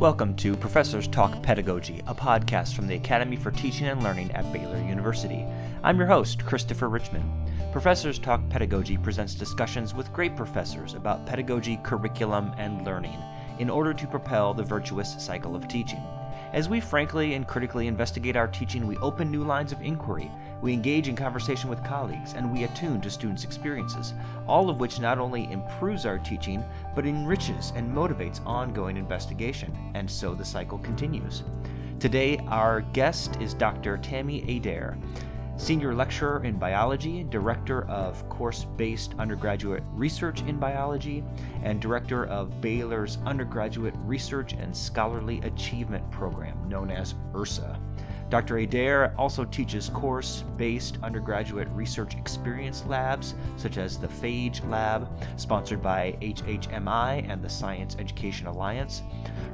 Welcome to Professors Talk Pedagogy, a podcast from the Academy for Teaching and Learning at Baylor University. I'm your host, Christopher Richmond. Professors Talk Pedagogy presents discussions with great professors about pedagogy, curriculum, and learning in order to propel the virtuous cycle of teaching. As we frankly and critically investigate our teaching, we open new lines of inquiry, we engage in conversation with colleagues, and we attune to students' experiences, all of which not only improves our teaching, but enriches and motivates ongoing investigation, and so the cycle continues. Today, our guest is Dr. Tammy Adair. Senior Lecturer in Biology, Director of Course Based Undergraduate Research in Biology, and Director of Baylor's Undergraduate Research and Scholarly Achievement Program, known as URSA. Dr. Adair also teaches course based undergraduate research experience labs, such as the PHAGE Lab, sponsored by HHMI and the Science Education Alliance.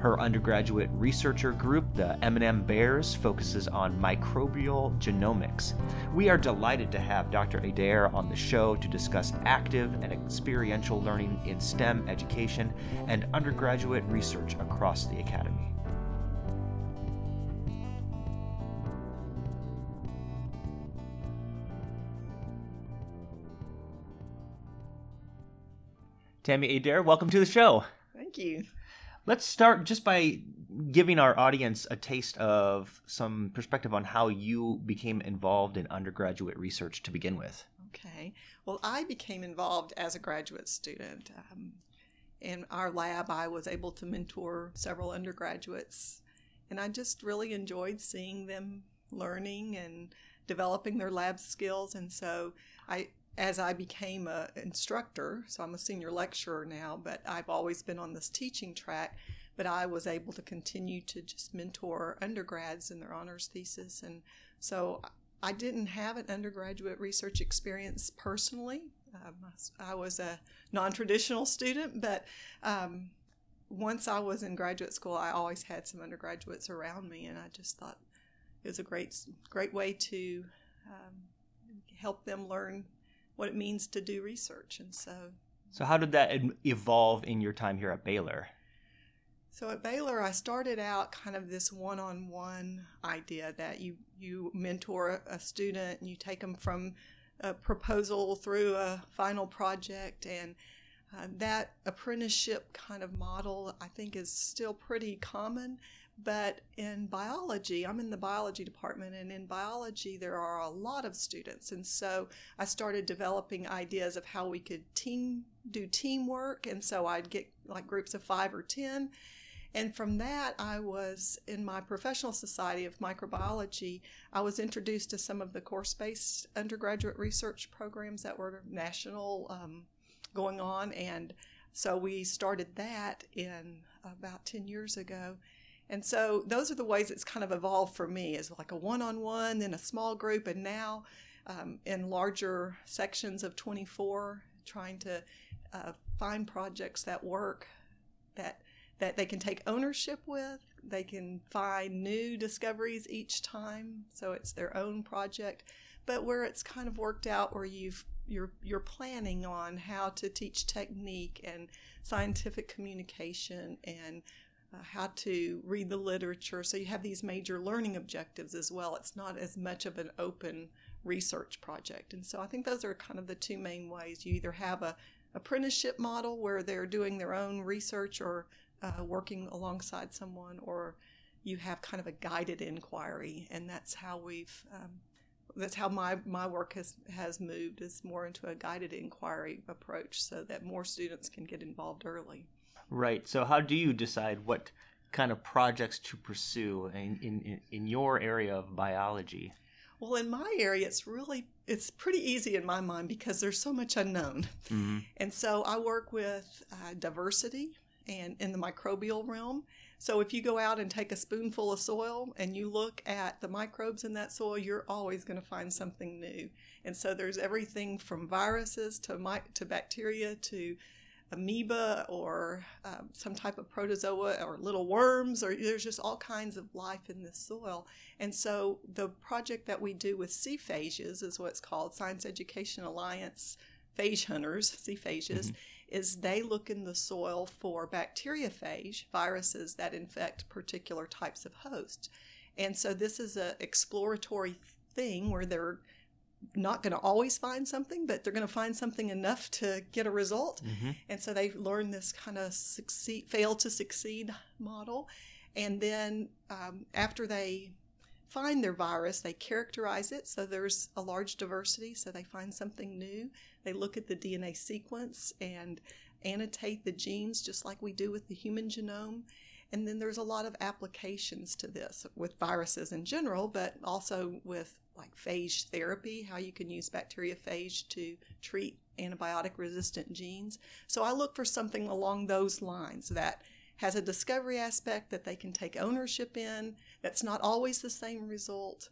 Her undergraduate researcher group, the M&M Bears, focuses on microbial genomics. We are delighted to have Dr. Adair on the show to discuss active and experiential learning in STEM education and undergraduate research across the Academy. Tammy Adair, welcome to the show. Thank you. Let's start just by giving our audience a taste of some perspective on how you became involved in undergraduate research to begin with. Okay. Well, I became involved as a graduate student. Um, in our lab, I was able to mentor several undergraduates, and I just really enjoyed seeing them learning and developing their lab skills. And so I as I became an instructor, so I'm a senior lecturer now, but I've always been on this teaching track. But I was able to continue to just mentor undergrads in their honors thesis. And so I didn't have an undergraduate research experience personally. Um, I was a non traditional student, but um, once I was in graduate school, I always had some undergraduates around me, and I just thought it was a great, great way to um, help them learn what it means to do research. And so, so how did that evolve in your time here at Baylor? So at Baylor, I started out kind of this one-on-one idea that you you mentor a student and you take them from a proposal through a final project and uh, that apprenticeship kind of model I think is still pretty common but in biology, I'm in the biology department, and in biology, there are a lot of students. And so I started developing ideas of how we could team do teamwork. And so I'd get like groups of five or 10. And from that, I was in my professional society of microbiology. I was introduced to some of the course based undergraduate research programs that were national um, going on. And so we started that in about 10 years ago. And so those are the ways it's kind of evolved for me is like a one-on-one, then a small group, and now um, in larger sections of 24, trying to uh, find projects that work, that that they can take ownership with. They can find new discoveries each time, so it's their own project. But where it's kind of worked out, where you've you're you're planning on how to teach technique and scientific communication and how to read the literature. So you have these major learning objectives as well. It's not as much of an open research project. And so I think those are kind of the two main ways. You either have a apprenticeship model where they're doing their own research or uh, working alongside someone, or you have kind of a guided inquiry, and that's how we've um, that's how my, my work has has moved is more into a guided inquiry approach so that more students can get involved early. Right. So, how do you decide what kind of projects to pursue in, in, in your area of biology? Well, in my area, it's really it's pretty easy in my mind because there's so much unknown, mm-hmm. and so I work with uh, diversity and in the microbial realm. So if you go out and take a spoonful of soil and you look at the microbes in that soil, you're always going to find something new. And so there's everything from viruses to to bacteria to amoeba or um, some type of protozoa or little worms or there's just all kinds of life in this soil and so the project that we do with SEA-PHAGES is what's called science education alliance phage hunters SEA-PHAGES mm-hmm. is they look in the soil for bacteriophage viruses that infect particular types of hosts. And so this is an exploratory thing where they're not going to always find something, but they're going to find something enough to get a result. Mm-hmm. And so they learn this kind of succeed, fail to succeed model. And then um, after they find their virus, they characterize it. So there's a large diversity. So they find something new. They look at the DNA sequence and annotate the genes just like we do with the human genome. And then there's a lot of applications to this with viruses in general, but also with like phage therapy, how you can use bacteriophage to treat antibiotic resistant genes. So I look for something along those lines that has a discovery aspect that they can take ownership in, that's not always the same result,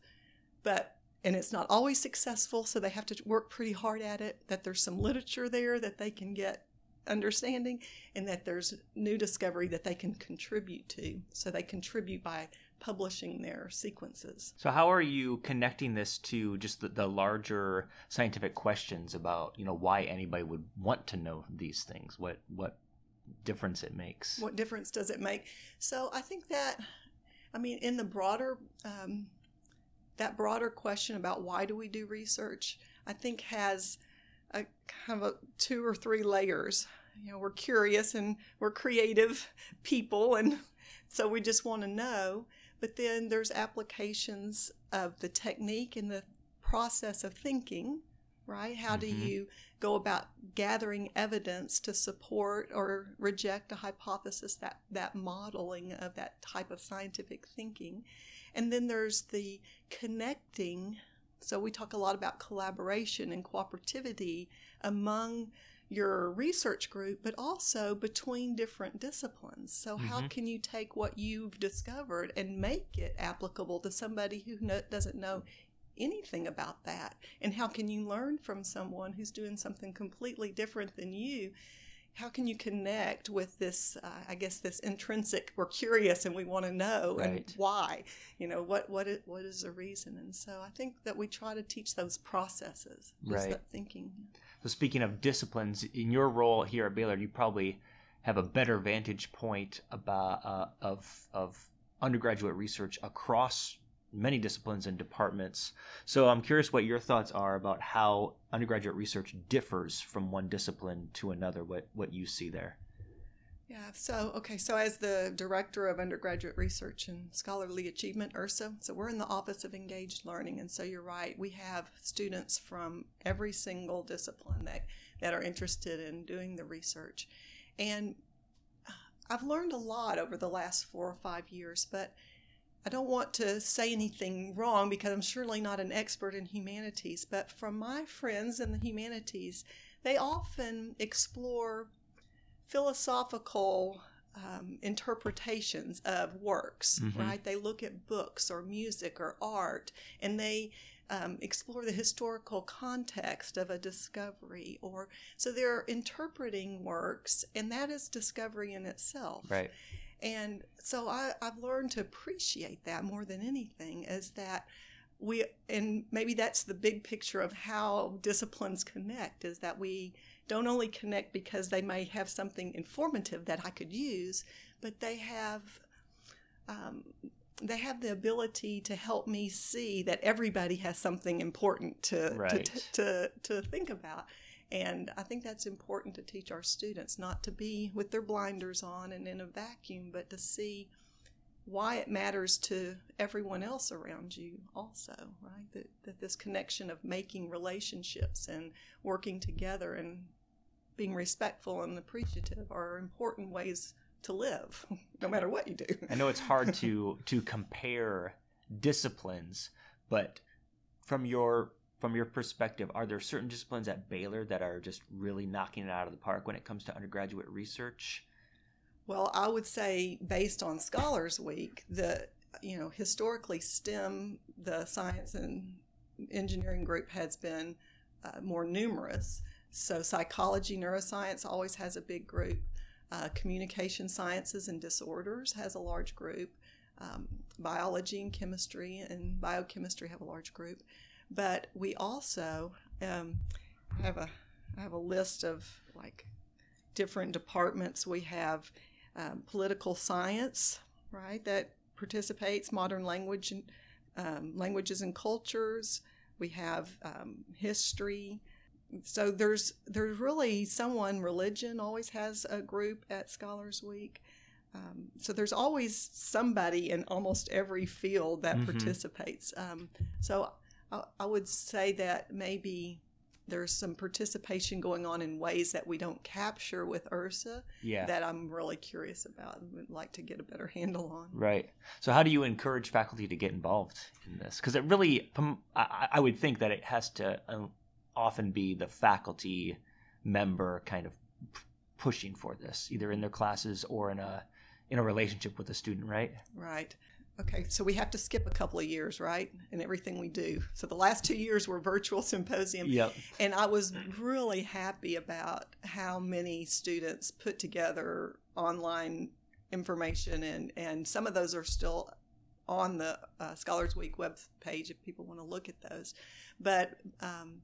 but and it's not always successful, so they have to work pretty hard at it, that there's some literature there that they can get understanding and that there's new discovery that they can contribute to. So they contribute by publishing their sequences. So how are you connecting this to just the, the, larger scientific questions about, you know, why anybody would want to know these things? What what difference it makes? What difference does it make? So I think that, I mean, in the broader um, that broader question about why do we do research, I think has a kind of a two or three layers. You know, we're curious and we're creative people, and so we just want to know. But then there's applications of the technique and the process of thinking, right? How do mm-hmm. you go about gathering evidence to support or reject a hypothesis, that, that modeling of that type of scientific thinking? And then there's the connecting. So we talk a lot about collaboration and cooperativity among your research group, but also between different disciplines. So, mm-hmm. how can you take what you've discovered and make it applicable to somebody who no, doesn't know anything about that? And how can you learn from someone who's doing something completely different than you? How can you connect with this? Uh, I guess this intrinsic. We're curious and we want to know right. and why. You know what what is, what is the reason? And so I think that we try to teach those processes, right. that thinking. So speaking of disciplines, in your role here at Baylor, you probably have a better vantage point about uh, of of undergraduate research across many disciplines and departments. So I'm curious what your thoughts are about how undergraduate research differs from one discipline to another. What what you see there? Yeah, so okay, so as the director of undergraduate research and scholarly achievement, URSA, so we're in the Office of Engaged Learning, and so you're right, we have students from every single discipline that, that are interested in doing the research. And uh, I've learned a lot over the last four or five years, but I don't want to say anything wrong because I'm surely not an expert in humanities, but from my friends in the humanities, they often explore philosophical um, interpretations of works, mm-hmm. right? They look at books or music or art and they um, explore the historical context of a discovery or so they're interpreting works and that is discovery in itself. Right. And so I, I've learned to appreciate that more than anything is that we and maybe that's the big picture of how disciplines connect is that we don't only connect because they may have something informative that I could use, but they have um, they have the ability to help me see that everybody has something important to, right. to, to, to think about. And I think that's important to teach our students not to be with their blinders on and in a vacuum, but to see why it matters to everyone else around you also right? That, that this connection of making relationships and working together and being respectful and appreciative are important ways to live no matter what you do. I know it's hard to to compare disciplines but from your from your perspective are there certain disciplines at baylor that are just really knocking it out of the park when it comes to undergraduate research well, I would say based on Scholars Week, the you know historically STEM, the science and engineering group has been uh, more numerous. So psychology, neuroscience always has a big group. Uh, communication sciences and disorders has a large group. Um, biology and chemistry and biochemistry have a large group. But we also um, have a I have a list of like different departments. We have um, political science, right, that participates, modern language and um, languages and cultures. We have um, history. So there's there's really someone religion always has a group at Scholars Week. Um, so there's always somebody in almost every field that mm-hmm. participates. Um, so I, I, would say that maybe there's some participation going on in ways that we don't capture with ursa yeah. that I'm really curious about and would like to get a better handle on. Right. So how do you encourage faculty to get involved in this? Because it really, I, I, would think that it has to uh, often be the faculty member kind of pushing for this, either in their classes or in a in a relationship with a student, right? Right. Okay, so we have to skip a couple of years, right? And everything we do. So the last two years were virtual symposium. Yep. And I was really happy about how many students put together online information, and, and some of those are still on the uh, Scholars Week web page if people want to look at those. But um,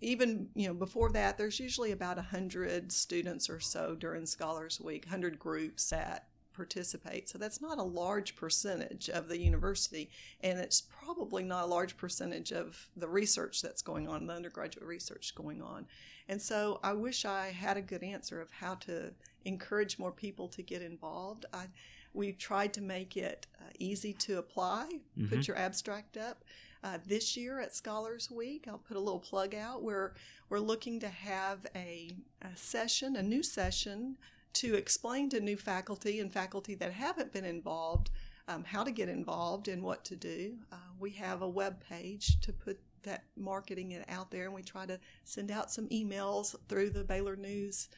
even you know before that, there's usually about a hundred students or so during Scholars Week, hundred groups that participate. So that's not a large percentage of the university, and it's probably not a large percentage of the research that's going on, the undergraduate research going on. And so I wish I had a good answer of how to encourage more people to get involved. I, we've tried to make it uh, easy to apply, mm-hmm. put your abstract up. Uh, this year at Scholars Week, I'll put a little plug out where we're looking to have a, a session, a new session to explain to new faculty and faculty that haven't been involved um, how to get involved and what to do. Uh, we have a web page to put that marketing it out there, and we try to send out some emails through the Baylor News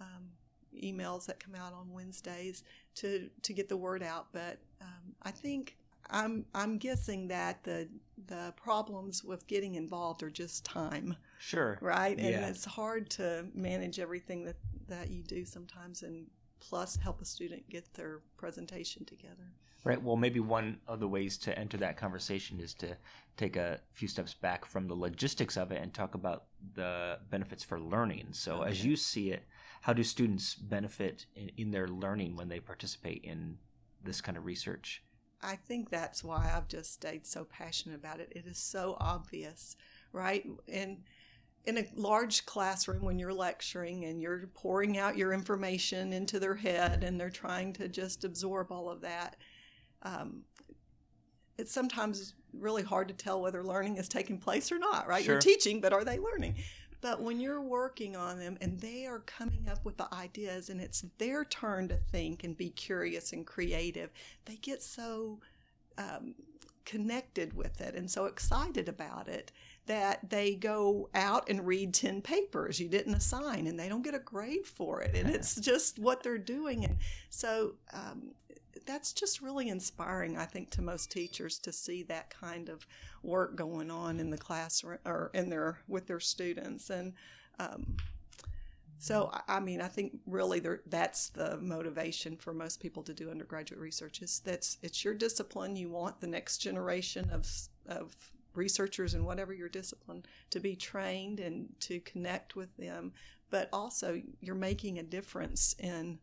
um, emails that come out on Wednesdays to to get the word out. But um, I think I'm I'm guessing that the the problems with getting involved are just time. Sure. Right, and yeah. it's hard to manage everything that that you do sometimes and plus help a student get their presentation together. Right. Well, maybe one of the ways to enter that conversation is to take a few steps back from the logistics of it and talk about the benefits for learning. So, okay. as you see it, how do students benefit in, in, their learning when they participate in this kind of research? I think that's why I've just stayed so passionate about it. It is so obvious, right? And in a large classroom when you're lecturing and you're pouring out your information into their head and they're trying to just absorb all of that, um, it's sometimes really hard to tell whether learning is taking place or not, right? Sure. You're teaching, but are they learning? But when you're working on them and they are coming up with the ideas and it's their turn to think and be curious and creative, they get so um, connected with it and so excited about it that they go out and read 10 papers you didn't assign and they don't get a grade for it and it's just what they're doing and so um, that's just really inspiring i think to most teachers to see that kind of work going on in the classroom or in their with their students and um, so I mean, I think really that's the motivation for most people to do undergraduate research. Is that's it's your discipline. You want the next generation of of researchers in whatever your discipline to be trained and to connect with them, but also you're making a difference in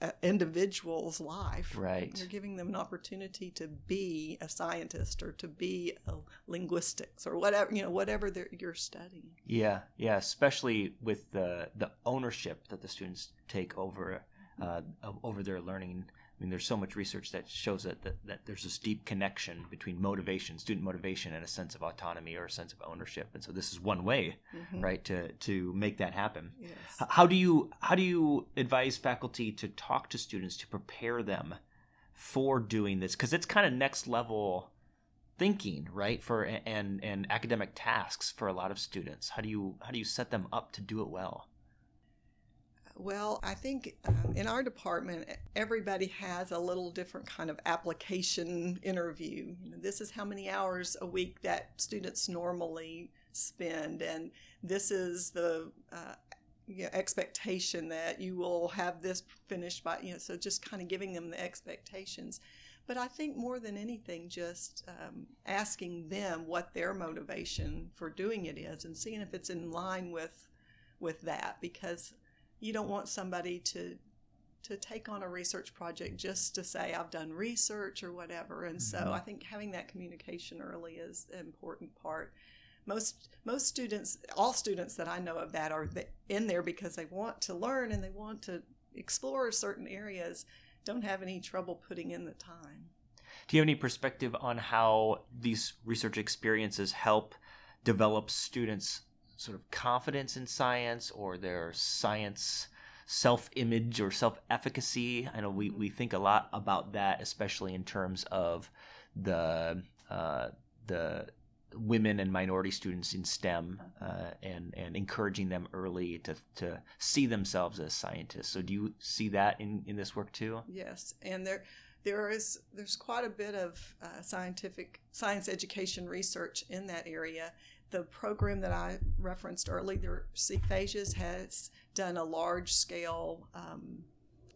an individual's life. Right. You're giving them an opportunity to be a scientist or to be a linguistics or whatever you know whatever you're studying. Yeah, yeah. Especially with the the ownership that the students take over uh, over their learning I mean, there's so much research that shows that, that, that there's this deep connection between motivation, student motivation, and a sense of autonomy or a sense of ownership. And so this is one way, mm-hmm. right, to to make that happen. Yes. How do you how do you advise faculty to talk to students to prepare them for doing this? Because it's kind of next level thinking, right, for and and academic tasks for a lot of students. How do you how do you set them up to do it well? Well, I think um, in our department, everybody has a little different kind of application interview. You know, this is how many hours a week that students normally spend, and this is the uh, you know, expectation that you will have this finished by, you know, so just kind of giving them the expectations. But I think more than anything, just um, asking them what their motivation for doing it is and seeing if it's in line with with that because you don't want somebody to to take on a research project just to say I've done research or whatever. And mm-hmm. so I think having that communication early is an important part. Most most students, all students that I know of that are in there because they want to learn and they want to explore certain areas. Don't have any trouble putting in the time. Do you have any perspective on how these research experiences help develop students' sort of confidence in science or their science self image or self efficacy. I know we, we think a lot about that, especially in terms of the uh, the women and minority students in STEM uh, and and encouraging them early to to see themselves as scientists. So do you see that in, in this work too? Yes, and there there is there's quite a bit of uh, scientific science education research in that area. The program that I referenced earlier, SEA-PHAGES, has done a large scale um,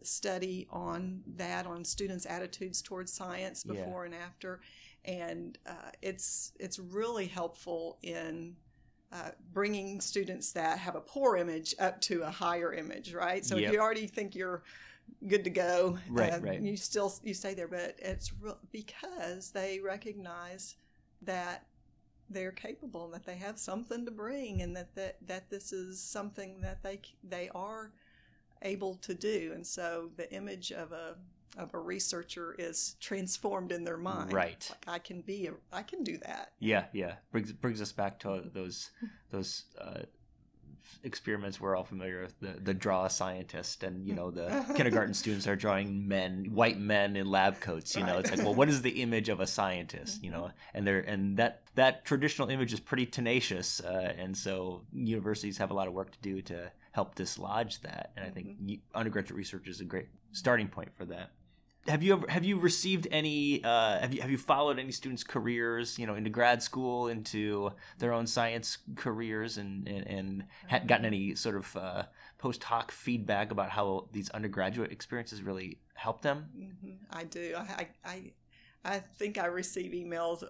study on that, on students' attitudes towards science before yeah. and after, and uh, it's it's really helpful in uh, bringing students that have a poor image up to a higher image, right? So yep. if you already think you're good to go, right, uh, right. you still you stay there, but it's real because they recognize that they're capable and that they have something to bring and that, that that this is something that they they are able to do. And so the image of a of a researcher is transformed in their mind. Right. Like i can be a, i can do that. Yeah yeah. Brings brings us back to those those uh, experiments we're all familiar with the, the draw a scientist and you know the kindergarten students are drawing men white men in lab coats you right. know it's like well what is the image of a scientist you know and they're and that that traditional image is pretty tenacious uh, and so universities have a lot of work to do to help dislodge that and i think mm-hmm. undergraduate research is a great starting point for that have you ever have you received any uh, have you have you followed any students careers you know into grad school into their own science careers and and, and had gotten any sort of uh, post hoc feedback about how these undergraduate experiences really help them? Mm-hmm. i do. I, I i think i receive emails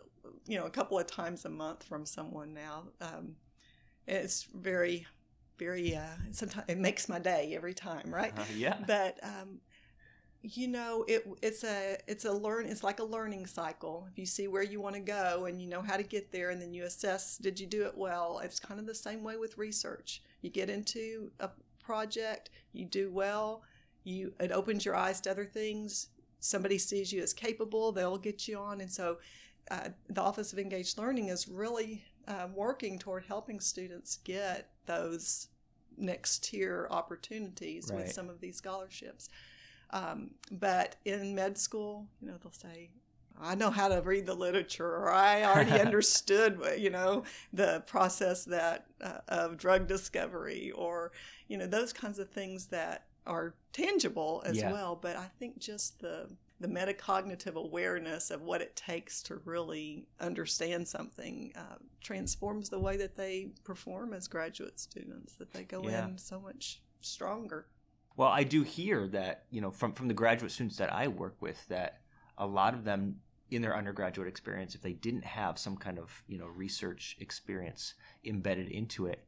you know a couple of times a month from someone now. Um, it's very very uh, sometimes it makes my day every time right? Uh, yeah. But um, you know it it's a it's a learn it's like a learning cycle. If you see where you want to go and you know how to get there and then you assess did you do it well? It's kind of the same way with research. You get into a project you do well you it opens your eyes to other things somebody sees you as capable they'll get you on. And so uh, the office of engaged learning is really uh, working toward helping students get those next tier opportunities right. with some of these scholarships um, but in med school, you know, they'll say, I know how to read the literature, or I already understood, you know, the process that uh, of drug discovery, or you know, those kinds of things that are tangible as yeah. well. But I think just the the metacognitive awareness of what it takes to really understand something uh, transforms the way that they perform as graduate students. That they go yeah. in so much stronger. Well, I do hear that you know from from the graduate students that I work with that a lot of them in their undergraduate experience, if they didn't have some kind of you know research experience embedded into it,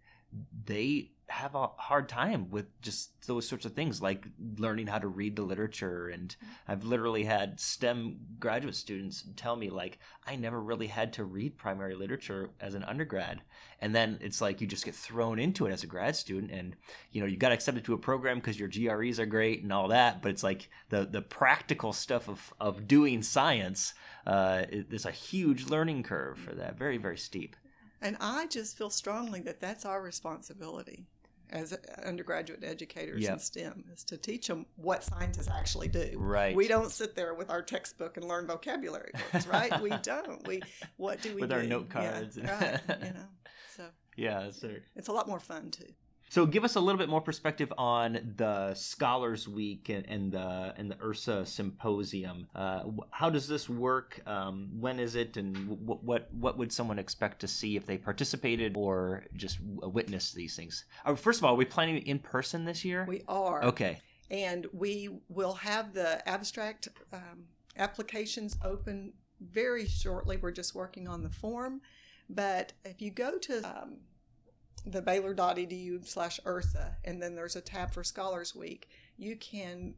they have a hard time with just those sorts of things like learning how to read the literature. And mm-hmm. i've literally had stem graduate students tell me like i never really had to read primary literature as an undergrad. And then it's like you just get thrown into it as a grad student and you know you got accepted to a program because your gres are great and all that but it's like the the practical stuff of of doing science uh, it, there's a huge learning curve for that very very steep. And I just feel strongly that that's our responsibility as undergraduate educators yep. in STEM is to teach them what scientists actually do. Right. We don't sit there with our textbook and learn vocabulary words, right? we don't. We what do we do? with do? our note cards? Yeah, right. You know. So yeah, sir. It's a lot more fun too. So give us a little bit more perspective on the Scholars Week and, and the and the URSA Symposium. Uh, how does this work? Um, when is it? And w- what what would someone expect to see if they participated or just witnessed these things? Uh, first of all, are we planning in person this year? We are. Okay. And we will have the abstract um, applications open very shortly. We're just working on the form. But if you go to um, the baylor.edu slash URSA, and then there's a tab for Scholars Week. You can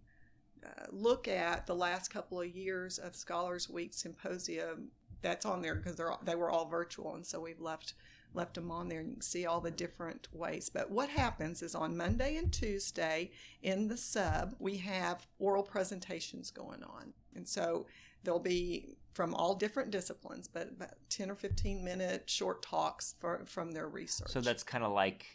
uh, look at the last couple of years of Scholars Week symposium that's on there because they're they were all virtual, and so we've left left them on there, and you can see all the different ways. But what happens is on Monday and Tuesday in the sub we have oral presentations going on, and so there'll be from all different disciplines, but about ten or fifteen minute short talks for, from their research. So that's kind of like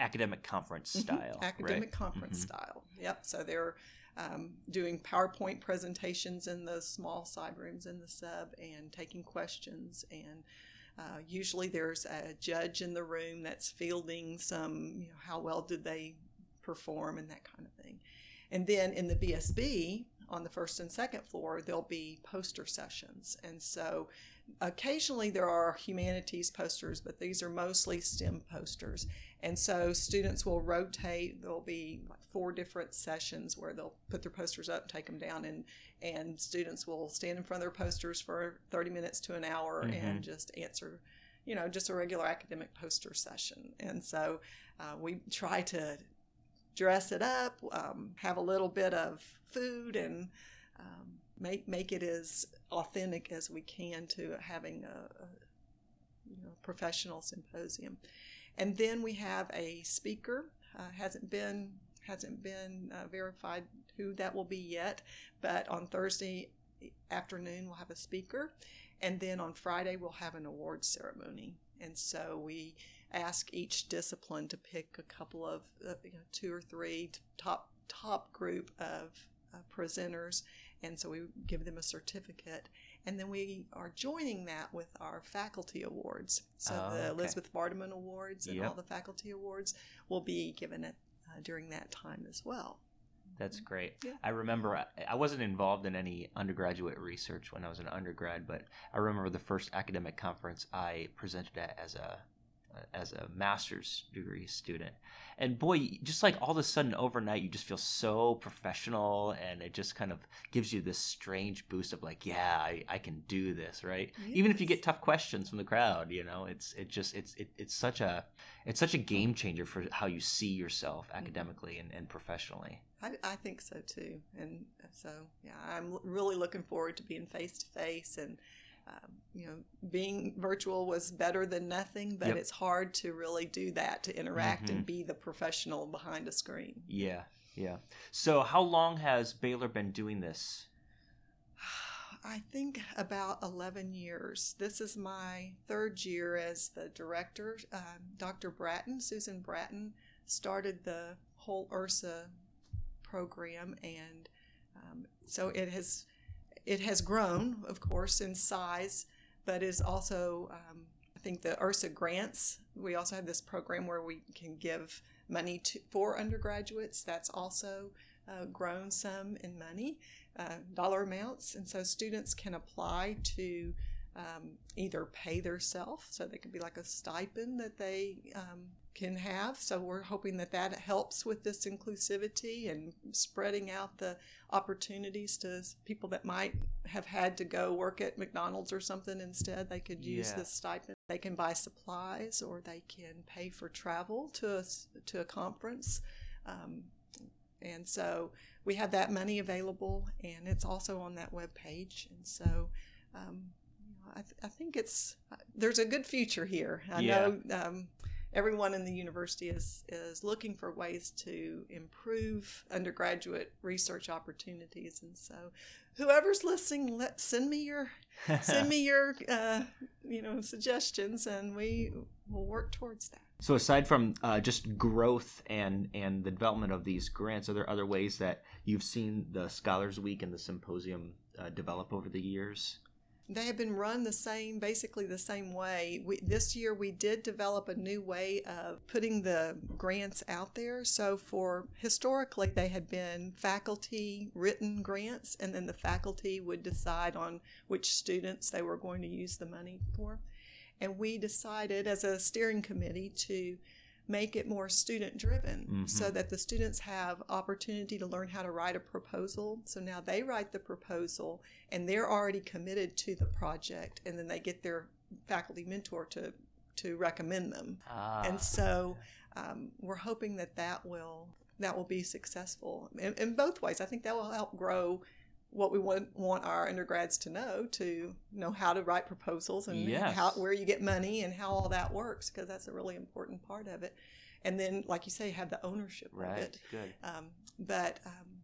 academic conference Mhm. style. Academic right? conference Mhm. style. Yep. So they're um, doing PowerPoint presentations in those small side rooms in the sub and taking questions. And uh, usually there's a judge in the room that's fielding some, you know, how well did they perform and that kind of thing. And then in the BSB on the first and second floor, there'll be poster sessions. And so occasionally there are humanities posters, but these are mostly STEM posters. And so students will rotate. There'll be four different sessions where they'll put their posters up, take them down, and and students will stand in front of their posters for 30 minutes to an hour Mhm. and just answer, you know, just a regular academic poster session. And so uh, we try to dress it up, um, have a little bit of food, and um, make make it as authentic as we can to having a, a you know, professional symposium. And then we have a speaker. Uh, hasn't been hasn't been uh, verified who that will be yet, but on Thursday afternoon we'll have a speaker, and then on Friday we'll have an awards ceremony. And so we ask each discipline to pick a couple of uh, you know, two or three top top group of uh, presenters, and so we give them a certificate. And then we are joining that with our faculty awards. So Oh, the okay. Elizabeth Vardaman Awards and Yep. all the faculty awards will be given at, uh, during that time as well. That's great. Yeah. I remember I, I wasn't involved in any undergraduate research when I was an undergrad, but I remember the first academic conference I presented at as a as a master's degree student. And boy, just like all of a sudden overnight you just feel so professional and it just kind of gives you this strange boost of like, yeah, I, I can do this, right? Even if you get tough questions from the crowd, you know, it's it just it's it, it's such a it's such a game changer for how you see yourself mm-hmm. academically and, and professionally. I, I think so too. And so, yeah, I'm really looking forward to being face to face. And, um, you know, being virtual was better than nothing, but Yep. it's hard to really do that, to interact Mhm. and be the professional behind a screen. Yeah, yeah. So, how long has Baylor been doing this? I think about 11 years. This is my third year as the director. Um, Dr. Bratton, Susan Bratton, started the whole URSA program, and um, so it has it has grown, of course, in size, but is also um, I think the URSA grants. We also have this program where we can give money to for undergraduates. That's also uh, grown some in money uh, dollar amounts, and so students can apply to um, either pay theirself, so they could be like a stipend that they um, can have. So we're hoping that that helps with this inclusivity and spreading out the opportunities to people that might have had to go work at McDonald's or something instead. They could use Yeah. this stipend. They can buy supplies, or they can pay for travel to a to a conference. Um, and so we have that money available, and it's also on that web page. And so um, I, th- I think it's there's a good future here. I Yeah. know um, everyone in the university is is looking for ways to improve undergraduate research opportunities, and so whoever's listening, let send me your send me your uh, you know suggestions, and we will work towards that. so, aside from uh, just growth and and the development of these grants, are there other ways that you've seen the Scholars Week and the symposium uh, develop over the years? They have been run the same, basically the same way. We, this year we did develop a new way of putting the grants out there. So for historically they had been faculty written grants, and then the faculty would decide on which students they were going to use the money for. And we decided as a steering committee to make it more student driven Mhm. so that the students have opportunity to learn how to write a proposal so now they write the proposal and they're already committed to the project and then they get their faculty mentor to to recommend them. Ah, and so um, we're hoping that that will that will be successful in, in both ways. I think that will help grow what we want want our undergrads to know to know how to write proposals and Yes. how where you get money and how all that works because that's a really important part of it. And then, like you say, have the ownership of right. it. Good. Um, but um,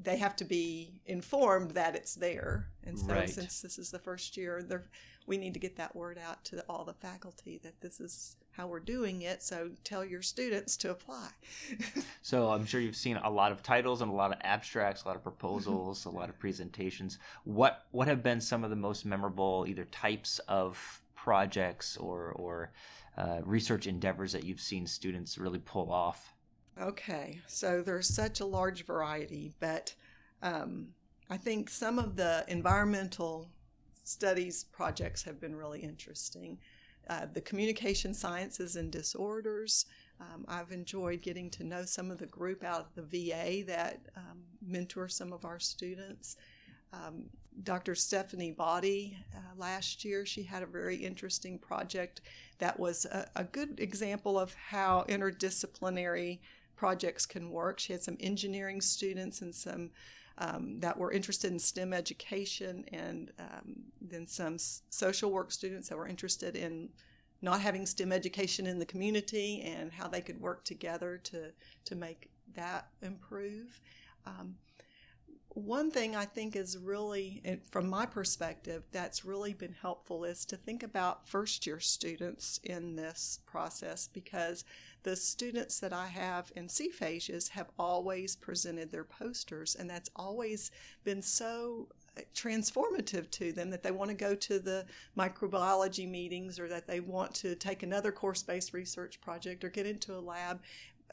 they have to be informed that it's there. And so, Right. since this is the first year, we need to get that word out to all the faculty that this is how we're doing it. So tell your students to apply. So I'm sure you've seen a lot of titles and a lot of abstracts, a lot of proposals, a lot of presentations. What what have been some of the most memorable either types of projects or or uh, research endeavors that you've seen students really pull off? Okay, so there's such a large variety, but um, I think some of the environmental studies projects have been really interesting. Uh, the communication sciences and disorders. Um, I've enjoyed getting to know some of the group out of the VA that um, mentor some of our students. Um, Dr. Stephanie Boddie uh, last year, she had a very interesting project that was a, a good example of how interdisciplinary projects can work. She had some engineering students and some um, that were interested in STEM education, and um, then some s- social work students that were interested in not having STEM education in the community and how they could work together to to make that improve. Um, one thing I think is really, from my perspective, that's really been helpful is to think about first year students in this process because the students that I have in SEA-PHAGES have always presented their posters, and that's always been so transformative to them that they want to go to the microbiology meetings or that they want to take another course based research project or get into a lab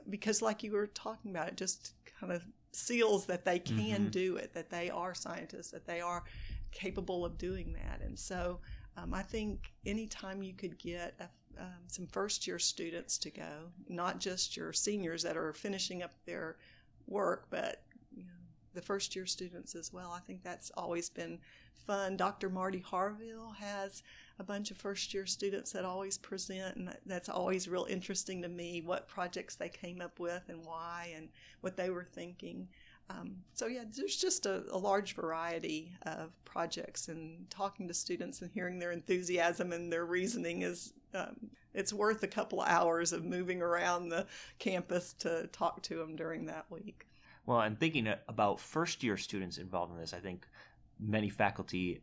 because, like you were talking about, it just kind of seals that they can Mhm. do it, that they are scientists, that they are capable of doing that. And so um, I think anytime you could get a, um, some first year students to go, not just your seniors that are finishing up their work, but you know, the first year students as well, I think that's always been fun. Dr. Marty Harville has a bunch of first year students that always present, and that's always real interesting to me what projects they came up with and why and what they were thinking. Um, so, yeah, there's just a, a large variety of projects, and talking to students and hearing their enthusiasm and their reasoning is. Um, it's worth a couple of hours of moving around the campus to talk to them during that week. Well, and thinking about first year students involved in this, I think many faculty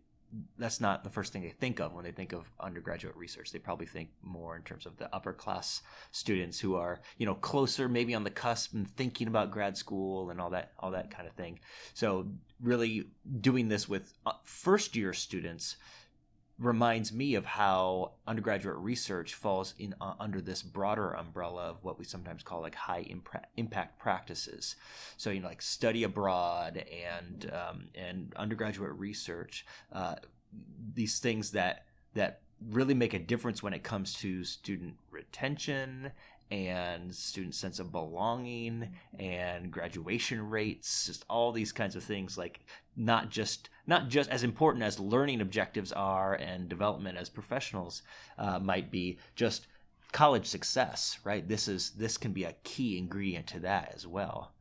that's not the first thing they think of when they think of undergraduate research. They probably think more in terms of the upper class students who are, you know, closer maybe on the cusp and thinking about grad school and all that all that kind of thing. So, really doing this with uh, first year students reminds me of how undergraduate research falls in uh, under this broader umbrella of what we sometimes call like high impra- impact practices. So you know, like study abroad and um, and undergraduate research, uh, these things that that really make a difference when it comes to student retention and student sense of belonging and graduation rates just all these kinds of things like not just not just as important as learning objectives are and development as professionals uh, might be just college success right? This is this can be a key ingredient to that as well.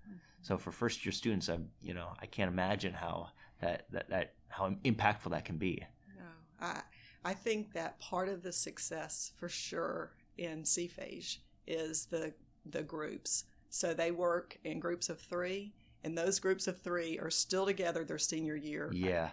So for first year students i you know i can't imagine how that that, that how impactful that can be. No, I I think that part of the success for sure in SEA-PHAGES is the the groups. So they work in groups of three, and those groups of three are still together their senior year. yeah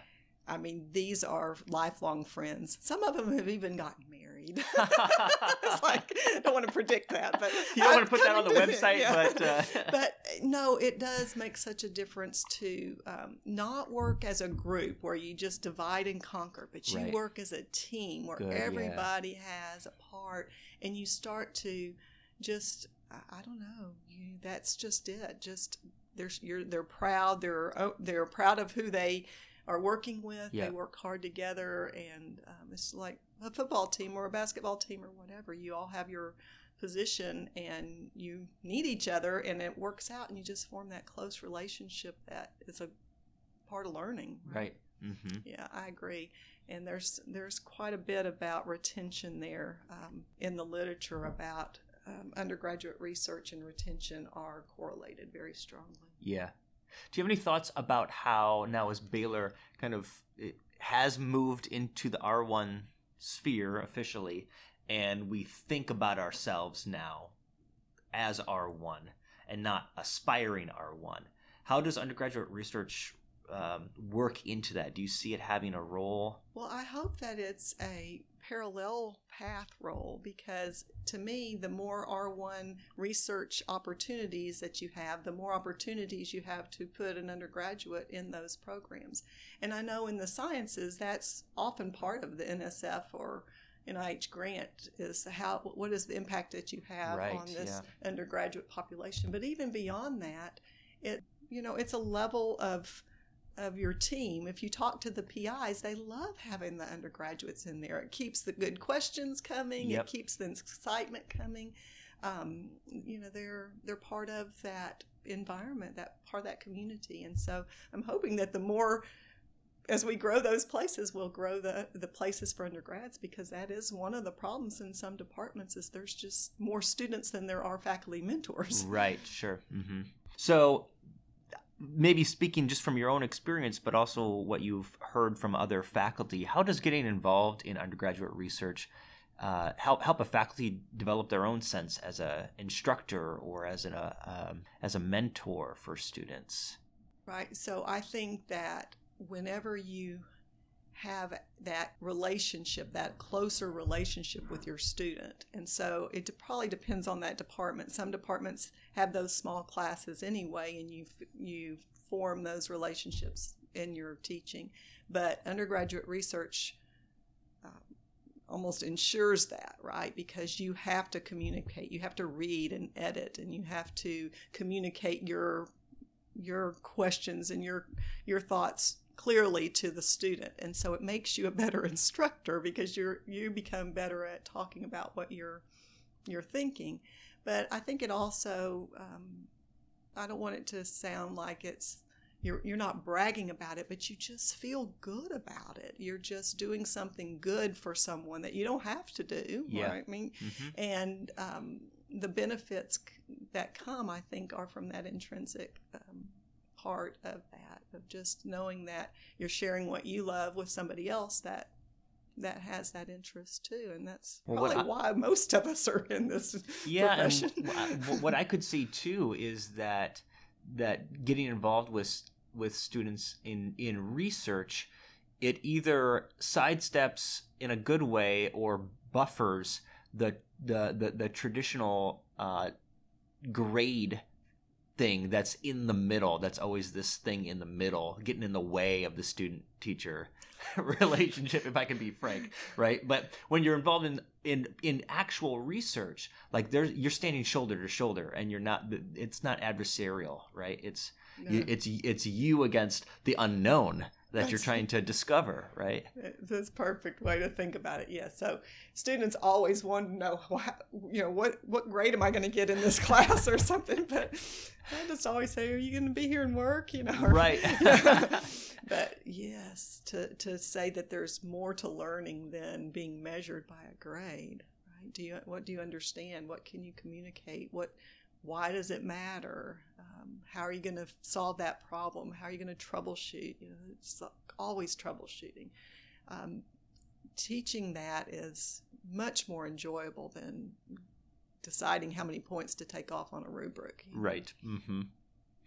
I mean, these are lifelong friends. Some of them have even gotten married. it's like I don't want to predict that, but you don't want to put that on the coming to it, website yeah. but uh, but no, it does make such a difference to um, not work as a group where you just divide and conquer, but you Right. work as a team where Good, yeah. everybody has a part, and you start to just I, don't know, you that's just it. Just they're you're they're proud. They're oh, they're proud of who they are working with. Yeah. They work hard together, and um, it's like a football team or a basketball team or whatever. You all have your position and you need each other and it works out and you just form that close relationship that is a part of learning right Mm-hmm. Yeah, I agree. And there's there's quite a bit about retention there um, in the literature about um, undergraduate research and retention are correlated very strongly. Yeah. Do you have any thoughts about how now as Baylor kind of has moved into the R1 sphere officially and we think about ourselves now as R1 and not aspiring R1? How does undergraduate research um, work into that? Do you see it having a role? Well, I hope that it's a parallel path role because to me, the more R1 research opportunities that you have, the more opportunities you have to put an undergraduate in those programs. And I know in the sciences, that's often part of the NSF or NIH grant is how what is the impact that you have right, on this yeah. undergraduate population. But even beyond that, it you know it's a level of of your team, if you talk to the PIs, they love having the undergraduates in there. It keeps the good questions coming. Yep. It keeps the excitement coming. Um, you know, they're they're part of that environment, that part of that community, and so I'm hoping that the more as we grow those places, we'll grow the the places for undergrads because that is one of the problems in some departments is there's just more students than there are faculty mentors. Right. Sure. Mm-hmm. So maybe speaking just from your own experience, but also what you've heard from other faculty, how does getting involved in undergraduate research uh, help help a faculty develop their own sense as a instructor or as an uh, um, as a mentor for students? Right. So I think that whenever you have that relationship, that closer relationship with your student. And so it probably depends on that department. Some departments have those small classes anyway, and you you form those relationships in your teaching. But undergraduate research um, almost ensures that, right? Because you have to communicate, you have to read and edit, and you have to communicate your your questions and your your thoughts clearly to the student and so it makes you a better instructor because you're you become better at talking about what you're you're thinking but i think it also um, i don't want it to sound like it's you're you're not bragging about it but you just feel good about it you're just doing something good for someone that you don't have to do Yeah. right? i mean Mm-hmm. and um, the benefits that come i think are from that intrinsic um, part of that of just knowing that you're sharing what you love with somebody else that that has that interest too. And that's Well, probably why most of us are in this yeah profession. w- what i could see too is that that getting involved with with students in in research it either sidesteps in a good way or buffers the the the, the traditional uh, grade thing that's in the middle that's always this thing in the middle getting in the way of the student teacher relationship if i can be frank right? But when you're involved in in in actual research like there's you're standing shoulder to shoulder and you're not it's not adversarial right? It's you, it's it's you against the unknown that you're trying to discover right uh, That's a perfect way to think about it. Yes. So students always want to know, wha- you know, what what grade am I going to get in this class or something. But I just always say, are you going to be here and work? You know, or- Right. but yes, to to say that there's more to learning than being measured by a grade. Right? Do you what do you understand? What can you communicate? What why does it matter? Um, how are you going to solve that problem? How are you going to troubleshoot? You know, it's always troubleshooting. Um, teaching that is much more enjoyable than deciding how many points to take off on a rubric. you know. Right. hmm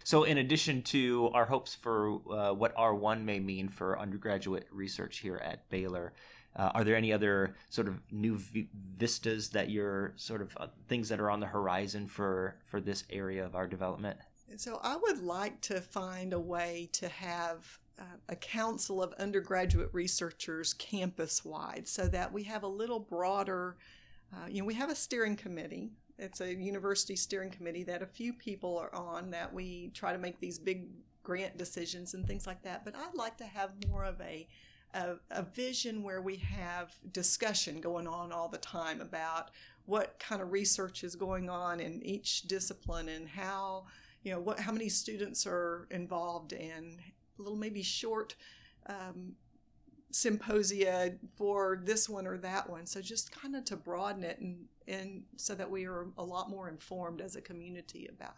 So, in addition to our hopes for uh, what R1 may mean for undergraduate research here at Baylor, uh, are there any other sort of new vi- vistas that you're sort of uh, things that are on the horizon for for this area of our development? So I would like to find a way to have uh, a council of undergraduate researchers campus wide so that we have a little broader, uh, you know, we have a steering committee. It's a university steering committee that a few people are on that we try to make these big grant decisions and things like that. But I'd like to have more of a a, a vision where we have discussion going on all the time about what kind of research is going on in each discipline and how you know what how many students are involved in a little maybe short um, symposia for this one or that one. So just kind of to broaden it and, and so that we are a lot more informed as a community about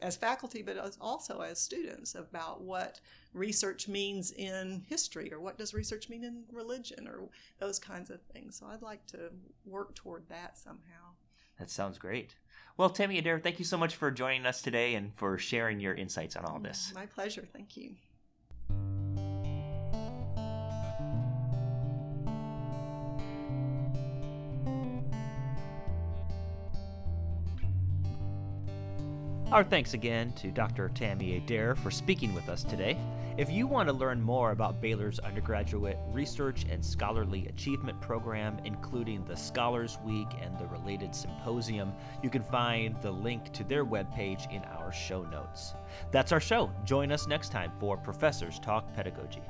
as faculty, but as also as students about what research means in history or what does research mean in religion or those kinds of things. So I'd like to work toward that somehow. That sounds great. Well, Tammy Adair, thank you so much for joining us today and for sharing your insights on all this. My pleasure. Thank you. Our thanks again to Dr. Tammy Adair for speaking with us today. If you want to learn more about Baylor's undergraduate research and scholarly achievement program, including the Scholars Week and the related symposium, you can find the link to their webpage in our show notes. That's our show. Join us next time for Professors Talk Pedagogy.